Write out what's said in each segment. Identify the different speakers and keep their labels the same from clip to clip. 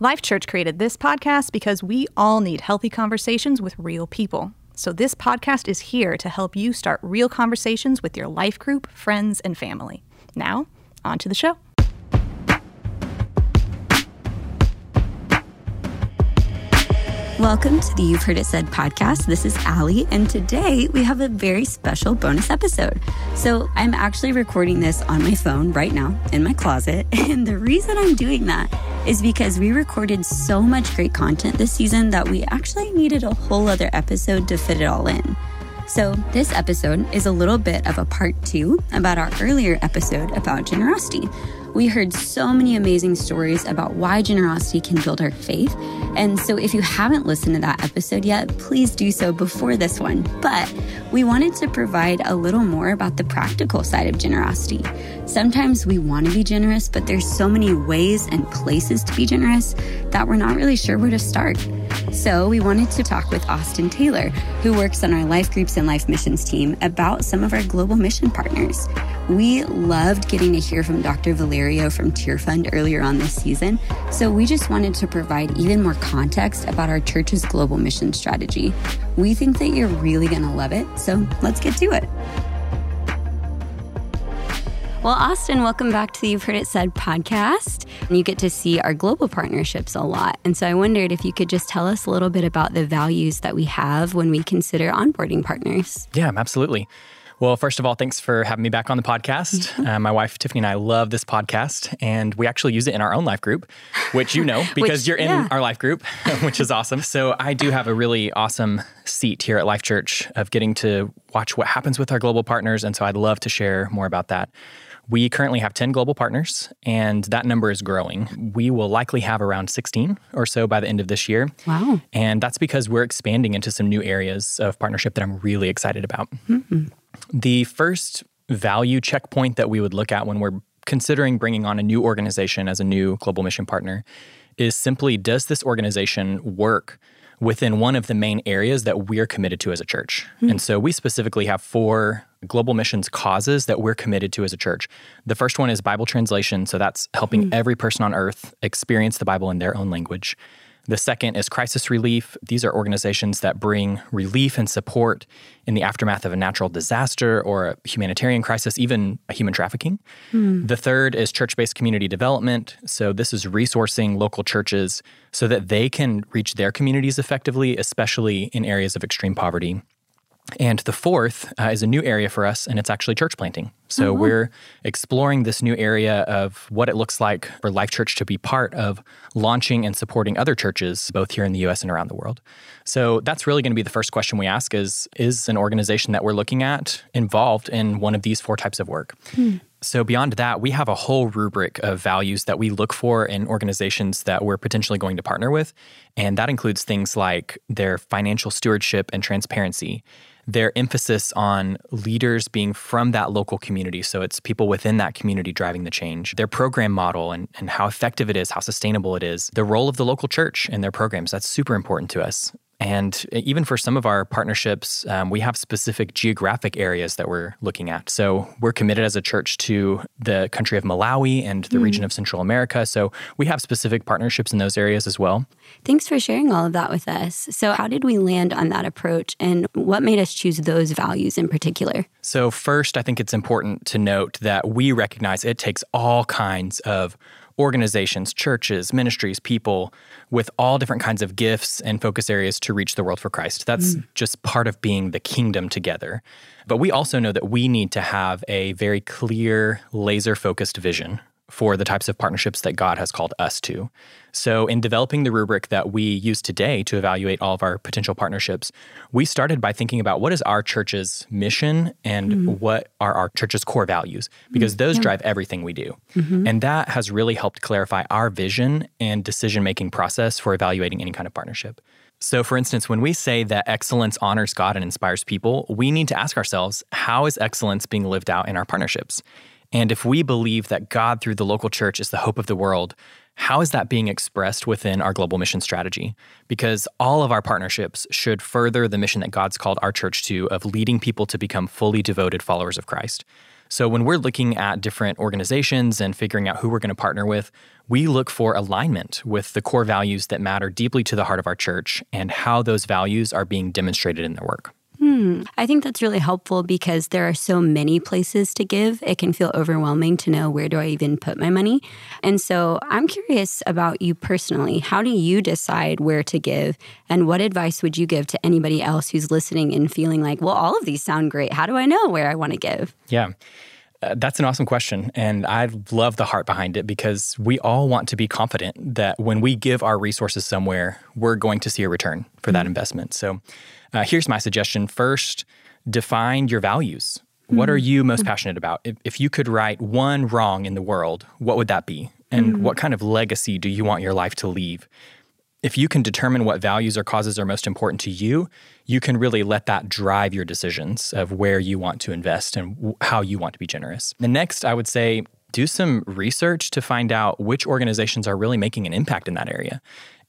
Speaker 1: Life Church created this podcast because we all need healthy conversations with real people. So, this podcast is here to help you start real conversations with your life group, friends, and family. Now, on to the show.
Speaker 2: Welcome to the You've Heard It Said podcast. This is Allie, and today we have a very special bonus episode. So, I'm actually recording this on my phone right now in my closet. And the reason I'm doing that is because we recorded so much great content this season that we actually needed a whole other episode to fit it all in. So, this episode is a little bit of a part two about our earlier episode about generosity. We heard so many amazing stories about why generosity can build our faith. And so, if you haven't listened to that episode yet, please do so before this one. But we wanted to provide a little more about the practical side of generosity. Sometimes we want to be generous, but there's so many ways and places to be generous that we're not really sure where to start. So, we wanted to talk with Austin Taylor, who works on our life groups and life missions team, about some of our global mission partners. We loved getting to hear from Dr. Valerio from Tearfund earlier on this season, so we just wanted to provide even more context about our church's global mission strategy. We think that you're really going to love it, so let's get to it. Well, Austin, welcome back to the You've Heard It Said podcast. You get to see our global partnerships a lot. And so I wondered if you could just tell us a little bit about the values that we have when we consider onboarding partners.
Speaker 3: Yeah, absolutely. Well, first of all, thanks for having me back on the podcast. Uh, my wife Tiffany and I love this podcast, and we actually use it in our own life group, which you know because which, you're in yeah. our life group, which is awesome. So I do have a really awesome seat here at Life Church of getting to watch what happens with our global partners, and so I'd love to share more about that. We currently have 10 global partners, and that number is growing. We will likely have around 16 or so by the end of this year.
Speaker 2: Wow.
Speaker 3: And that's because we're expanding into some new areas of partnership that I'm really excited about. Mm-hmm. The first value checkpoint that we would look at when we're considering bringing on a new organization as a new global mission partner is simply does this organization work within one of the main areas that we're committed to as a church. Mm. And so we specifically have four global missions causes that we're committed to as a church. The first one is Bible translation. So that's helping mm. every person on earth experience the Bible in their own language. The second is crisis relief. These are organizations that bring relief and support in the aftermath of a natural disaster or a humanitarian crisis, even a human trafficking. Mm. The third is church based community development. So, this is resourcing local churches so that they can reach their communities effectively, especially in areas of extreme poverty. And the fourth uh, is a new area for us, and it's actually church planting. So mm-hmm. we're exploring this new area of what it looks like for Life Church to be part of launching and supporting other churches, both here in the US and around the world. So that's really going to be the first question we ask is Is an organization that we're looking at involved in one of these four types of work? Mm. So, beyond that, we have a whole rubric of values that we look for in organizations that we're potentially going to partner with. And that includes things like their financial stewardship and transparency, their emphasis on leaders being from that local community. So it's people within that community driving the change, their program model and, and how effective it is, how sustainable it is, the role of the local church in their programs. That's super important to us. And even for some of our partnerships, um, we have specific geographic areas that we're looking at. So we're committed as a church to the country of Malawi and the mm. region of Central America. So we have specific partnerships in those areas as well.
Speaker 2: Thanks for sharing all of that with us. So, how did we land on that approach and what made us choose those values in particular?
Speaker 3: So, first, I think it's important to note that we recognize it takes all kinds of organizations, churches, ministries, people with all different kinds of gifts and focus areas to reach the world for Christ. That's mm. just part of being the kingdom together. But we also know that we need to have a very clear, laser focused vision for the types of partnerships that God has called us to. So, in developing the rubric that we use today to evaluate all of our potential partnerships, we started by thinking about what is our church's mission and mm what are our church's core values, because mm those yeah. drive everything we do. Mm-hmm. And that has really helped clarify our vision and decision making process for evaluating any kind of partnership. So, for instance, when we say that excellence honors God and inspires people, we need to ask ourselves how is excellence being lived out in our partnerships? And if we believe that God through the local church is the hope of the world, how is that being expressed within our global mission strategy? Because all of our partnerships should further the mission that God's called our church to of leading people to become fully devoted followers of Christ. So when we're looking at different organizations and figuring out who we're going to partner with, we look for alignment with the core values that matter deeply to the heart of our church and how those values are being demonstrated in their work.
Speaker 2: Hmm. I think that's really helpful because there are so many places to give. It can feel overwhelming to know where do I even put my money. And so I'm curious about you personally. How do you decide where to give? And what advice would you give to anybody else who's listening and feeling like, well, all of these sound great. How do I know where I want to give?
Speaker 3: Yeah. Uh, that's an awesome question. And I love the heart behind it because we all want to be confident that when we give our resources somewhere, we're going to see a return for mm-hmm. that investment. So uh, here's my suggestion first, define your values. Mm-hmm. What are mm-hmm. you most mm-hmm. passionate about? If, if, you could right one wrong in the world, what would that be? And mm-hmm. what kind of legacy do you want your life to leave? If you can determine what values or causes are most important to you, you can really let that drive your decisions of where you want to invest and how you want to be generous. The next, I would say, do some research to find out which organizations are really making an impact in that area.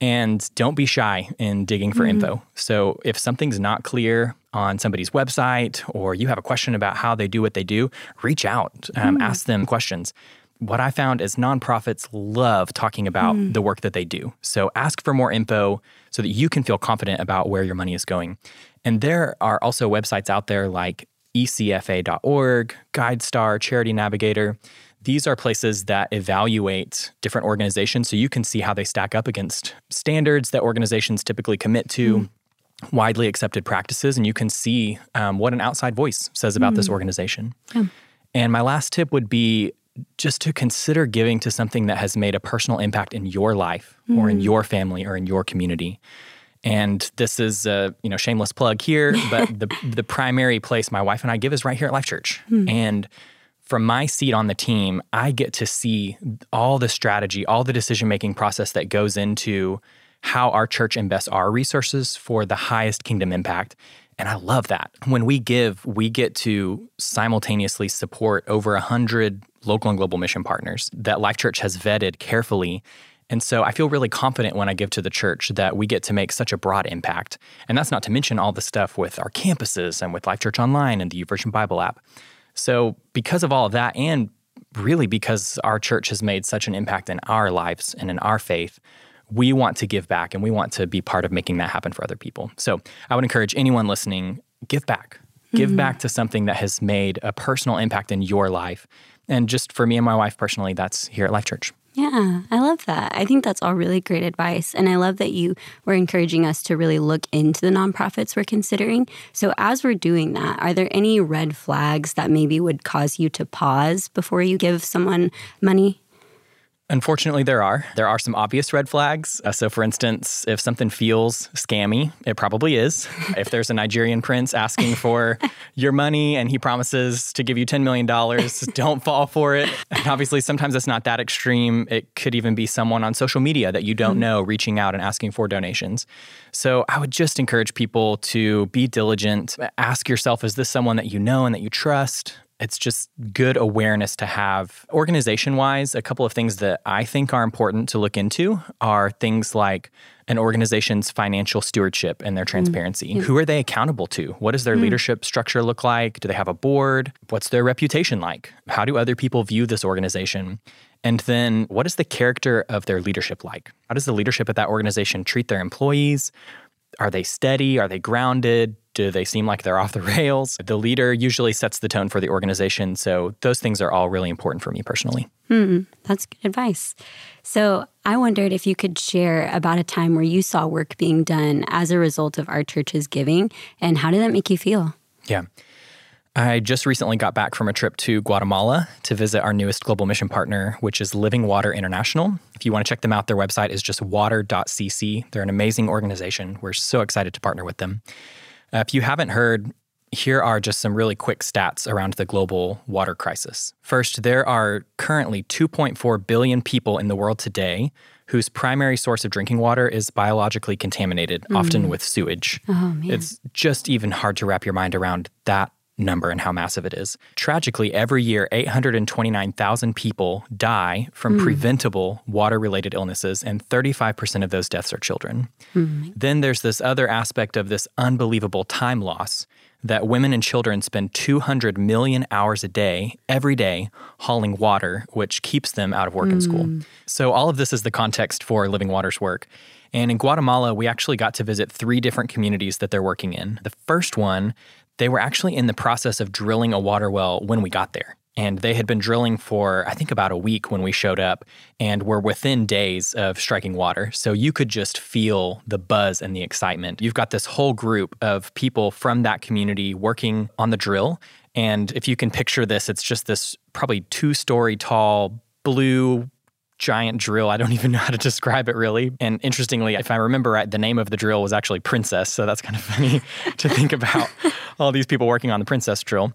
Speaker 3: And don't be shy in digging for mm-hmm. info. So, if something's not clear on somebody's website or you have a question about how they do what they do, reach out, um, mm. ask them questions what I found is nonprofits love talking about mm. the work that they do. So ask for more info so that you can feel confident about where your money is going. And there are also websites out there like ecfa.org, GuideStar, Charity Navigator. These are places that evaluate different organizations so you can see how they stack up against standards that organizations typically commit to. Mm. Widely accepted practices, and you can see um, what an outside voice says about mm. this organization. Yeah. And my last tip would be just to consider giving to something that has made a personal impact in your life mm. or in mm. your family or in your community. And this is a you know shameless plug here, but the the primary place my wife and I give is right here at Life Church. Mm. And from my seat on the team, I get to see all the strategy, all the decision making process that goes into how our church invests our resources for the highest kingdom impact. And I love that. When we give, we get to simultaneously support over a hundred local and global mission partners that Life Church has vetted carefully. And so I feel really confident when I give to the church that we get to make such a broad impact. And that's not to mention all the stuff with our campuses and with Life Church Online and the YouVersion Bible app. So, because of all of that, and really because our church has made such an impact in our lives and in our faith, we want to give back and we want to be part of making that happen for other people. So, I would encourage anyone listening give back. Give mm-hmm. back to something that has made a personal impact in your life and just for me and my wife personally, that's here at Life Church.
Speaker 2: Yeah, I love that. I think that's all really great advice. And I love that you were encouraging us to really look into the nonprofits we're considering. So, as we're doing that, are there any red flags that maybe would cause you to pause before you give someone money?
Speaker 3: Unfortunately, there are. There are some obvious red flags. Uh, so, for instance, if something feels scammy, it probably is. if there's a Nigerian prince asking for your money and he promises to give you $10 million, don't fall for it. And obviously, sometimes it's not that extreme. It could even be someone on social media that you don't mm-hmm. know reaching out and asking for donations. So, I would just encourage people to be diligent. Ask yourself, is this someone that you know and that you trust? It's just good awareness to have. Organization wise, a couple of things that I think are important to look into are things like an organization's financial stewardship and their mm. transparency. Mm. Who are they accountable to? What does their mm. leadership structure look like? Do they have a board? What's their reputation like? How do other people view this organization? And then what is the character of their leadership like? How does the leadership at that organization treat their employees? Are they steady? Are they grounded? Do they seem like they're off the rails? The leader usually sets the tone for the organization. So those things are all really important for me personally.
Speaker 2: Hmm, that's good advice. So I wondered if you could share about a time where you saw work being done as a result of our church's giving and how did that make you feel?
Speaker 3: Yeah. I just recently got back from a trip to Guatemala to visit our newest global mission partner, which is Living Water International. If you want to check them out, their website is just water.cc. They're an amazing organization. We're so excited to partner with them. Uh, if you haven't heard, here are just some really quick stats around the global water crisis. First, there are currently 2.4 billion people in the world today whose primary source of drinking water is biologically contaminated, mm. often with sewage. Oh, it's just even hard to wrap your mind around that number and how massive it is. Tragically, every year, 829,000 people die from mm. preventable water related illnesses, and 35% of those deaths are children. Mm. Then there's this other aspect of this unbelievable time loss that women and children spend 200 million hours a day, every day, hauling water, which keeps them out of work mm. and school. Hmm. So, all of this is the context for Living Waters work. And in Guatemala, we actually got to visit three different communities that they're working in. The first one, they were actually in the process of drilling a water well when we got there. And they had been drilling for, I think, about a week when we showed up and were within days of striking water. So you could just feel the buzz and the excitement. You've got this whole group of people from that community working on the drill. And if you can picture this, it's just this probably two story tall blue giant drill. I don't even know how to describe it really. And interestingly, if I remember right, the name of the drill was actually Princess. So that's kind of funny to think about all these people working on the Princess drill.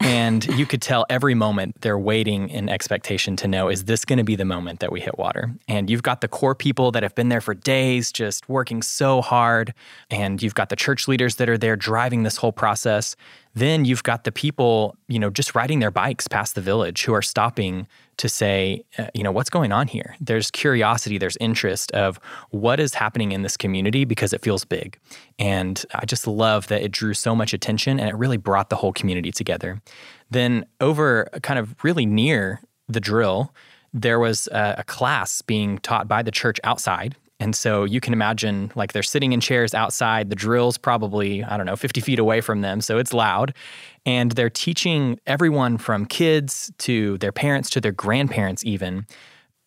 Speaker 3: And you could tell every moment they're waiting in expectation to know is this going to be the moment that we hit water? And you've got the core people that have been there for days, just working so hard. And you've got the church leaders that are there driving this whole process. Then you've got the people, you know, just riding their bikes past the village who are stopping to say, uh, you know, what's going on here? There's curiosity, there's interest of what is happening in this community because it feels big. And I just love that it drew so much attention and it really brought the whole community together. Then, over kind of really near the drill, there was a, a class being taught by the church outside and so you can imagine like they're sitting in chairs outside, the drill's probably, I don't know, 50 feet away from them. So it's loud. And they're teaching everyone from kids to their parents to their grandparents, even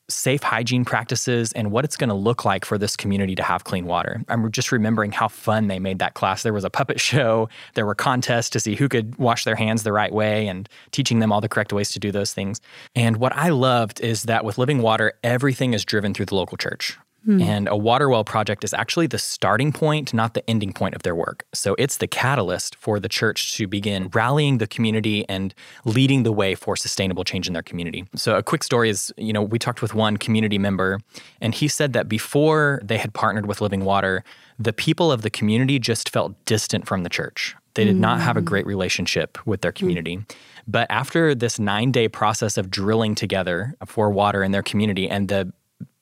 Speaker 3: safe hygiene practices and what it's going to look like for this community to have clean water. I'm just remembering how fun they made that class. There was a puppet show, there were contests to see who could wash their hands the right way and teaching them all the correct ways to do those things. And what I loved is that with Living Water, everything is driven through the local church. Hmm. And a water well project is actually the starting point, not the ending point of their work. So it's the catalyst for the church to begin rallying the community and leading the way for sustainable change in their community. So a quick story is, you know, we talked with one community member and he said that before they had partnered with Living Water, the people of the community just felt distant from the church. They did not have a great relationship with their community. But after this nine day process of drilling together for water in their community and the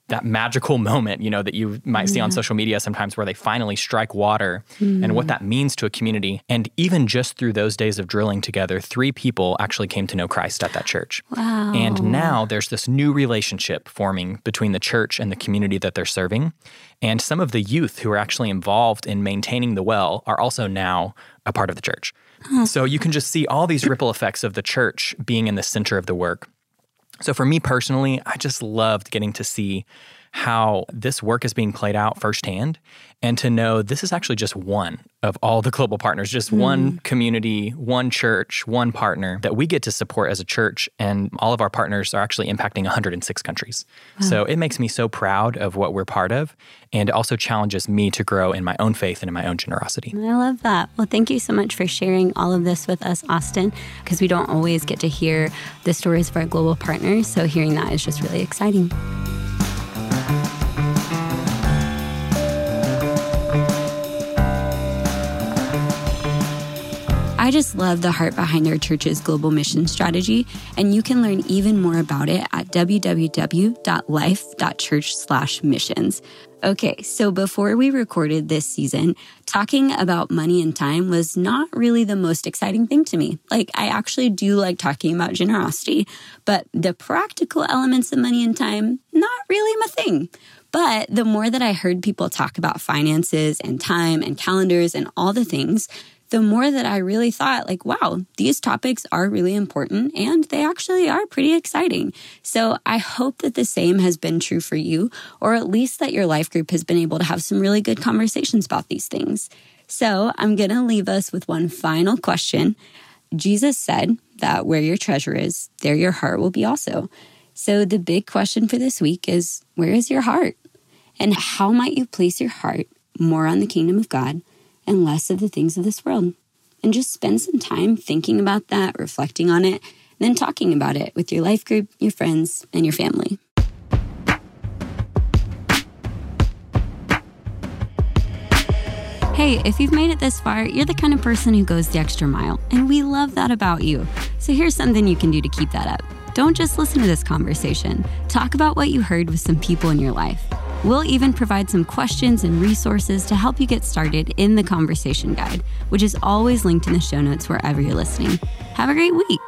Speaker 3: that magical moment, you know, that you might see on social media sometimes where they finally strike water mm. and what that means to a community. And even just through those days of drilling together, three people actually came to know Christ at that church.
Speaker 2: Wow.
Speaker 3: And now there's this new relationship forming between the church and the community that they're serving. And some of the youth who are actually involved in maintaining the well are also now a part of the church. So you can just see all these ripple effects of the church being in the center of the work. So for me personally, I just loved getting to see how this work is being played out firsthand and to know this is actually just one of all the global partners, just mm. one community, one church, one partner that we get to support as a church. And all of our partners are actually impacting 106 countries. Wow. So it makes me so proud of what we're part of. And also challenges me to grow in my own faith and in my own generosity.
Speaker 2: I love that. Well, thank you so much for sharing all of this with us, Austin, because we don't always get to hear the stories of our global partners. So hearing that is just really exciting. I just love the heart behind their church's global mission strategy, and you can learn even more about it at www.life.church/missions. Okay, so before we recorded this season, talking about money and time was not really the most exciting thing to me. Like, I actually do like talking about generosity, but the practical elements of money and time, not really my thing. But the more that I heard people talk about finances and time and calendars and all the things, the more that I really thought, like, wow, these topics are really important and they actually are pretty exciting. So I hope that the same has been true for you, or at least that your life group has been able to have some really good conversations about these things. So I'm going to leave us with one final question. Jesus said that where your treasure is, there your heart will be also. So the big question for this week is where is your heart? And how might you place your heart more on the kingdom of God? And less of the things of this world. And just spend some time thinking about that, reflecting on it, then talking about it with your life group, your friends, and your family. Hey, if you've made it this far, you're the kind of person who goes the extra mile, and we love that about you. So here's something you can do to keep that up. Don't just listen to this conversation, talk about what you heard with some people in your life. We'll even provide some questions and resources to help you get started in the conversation guide, which is always linked in the show notes wherever you're listening. Have a great week.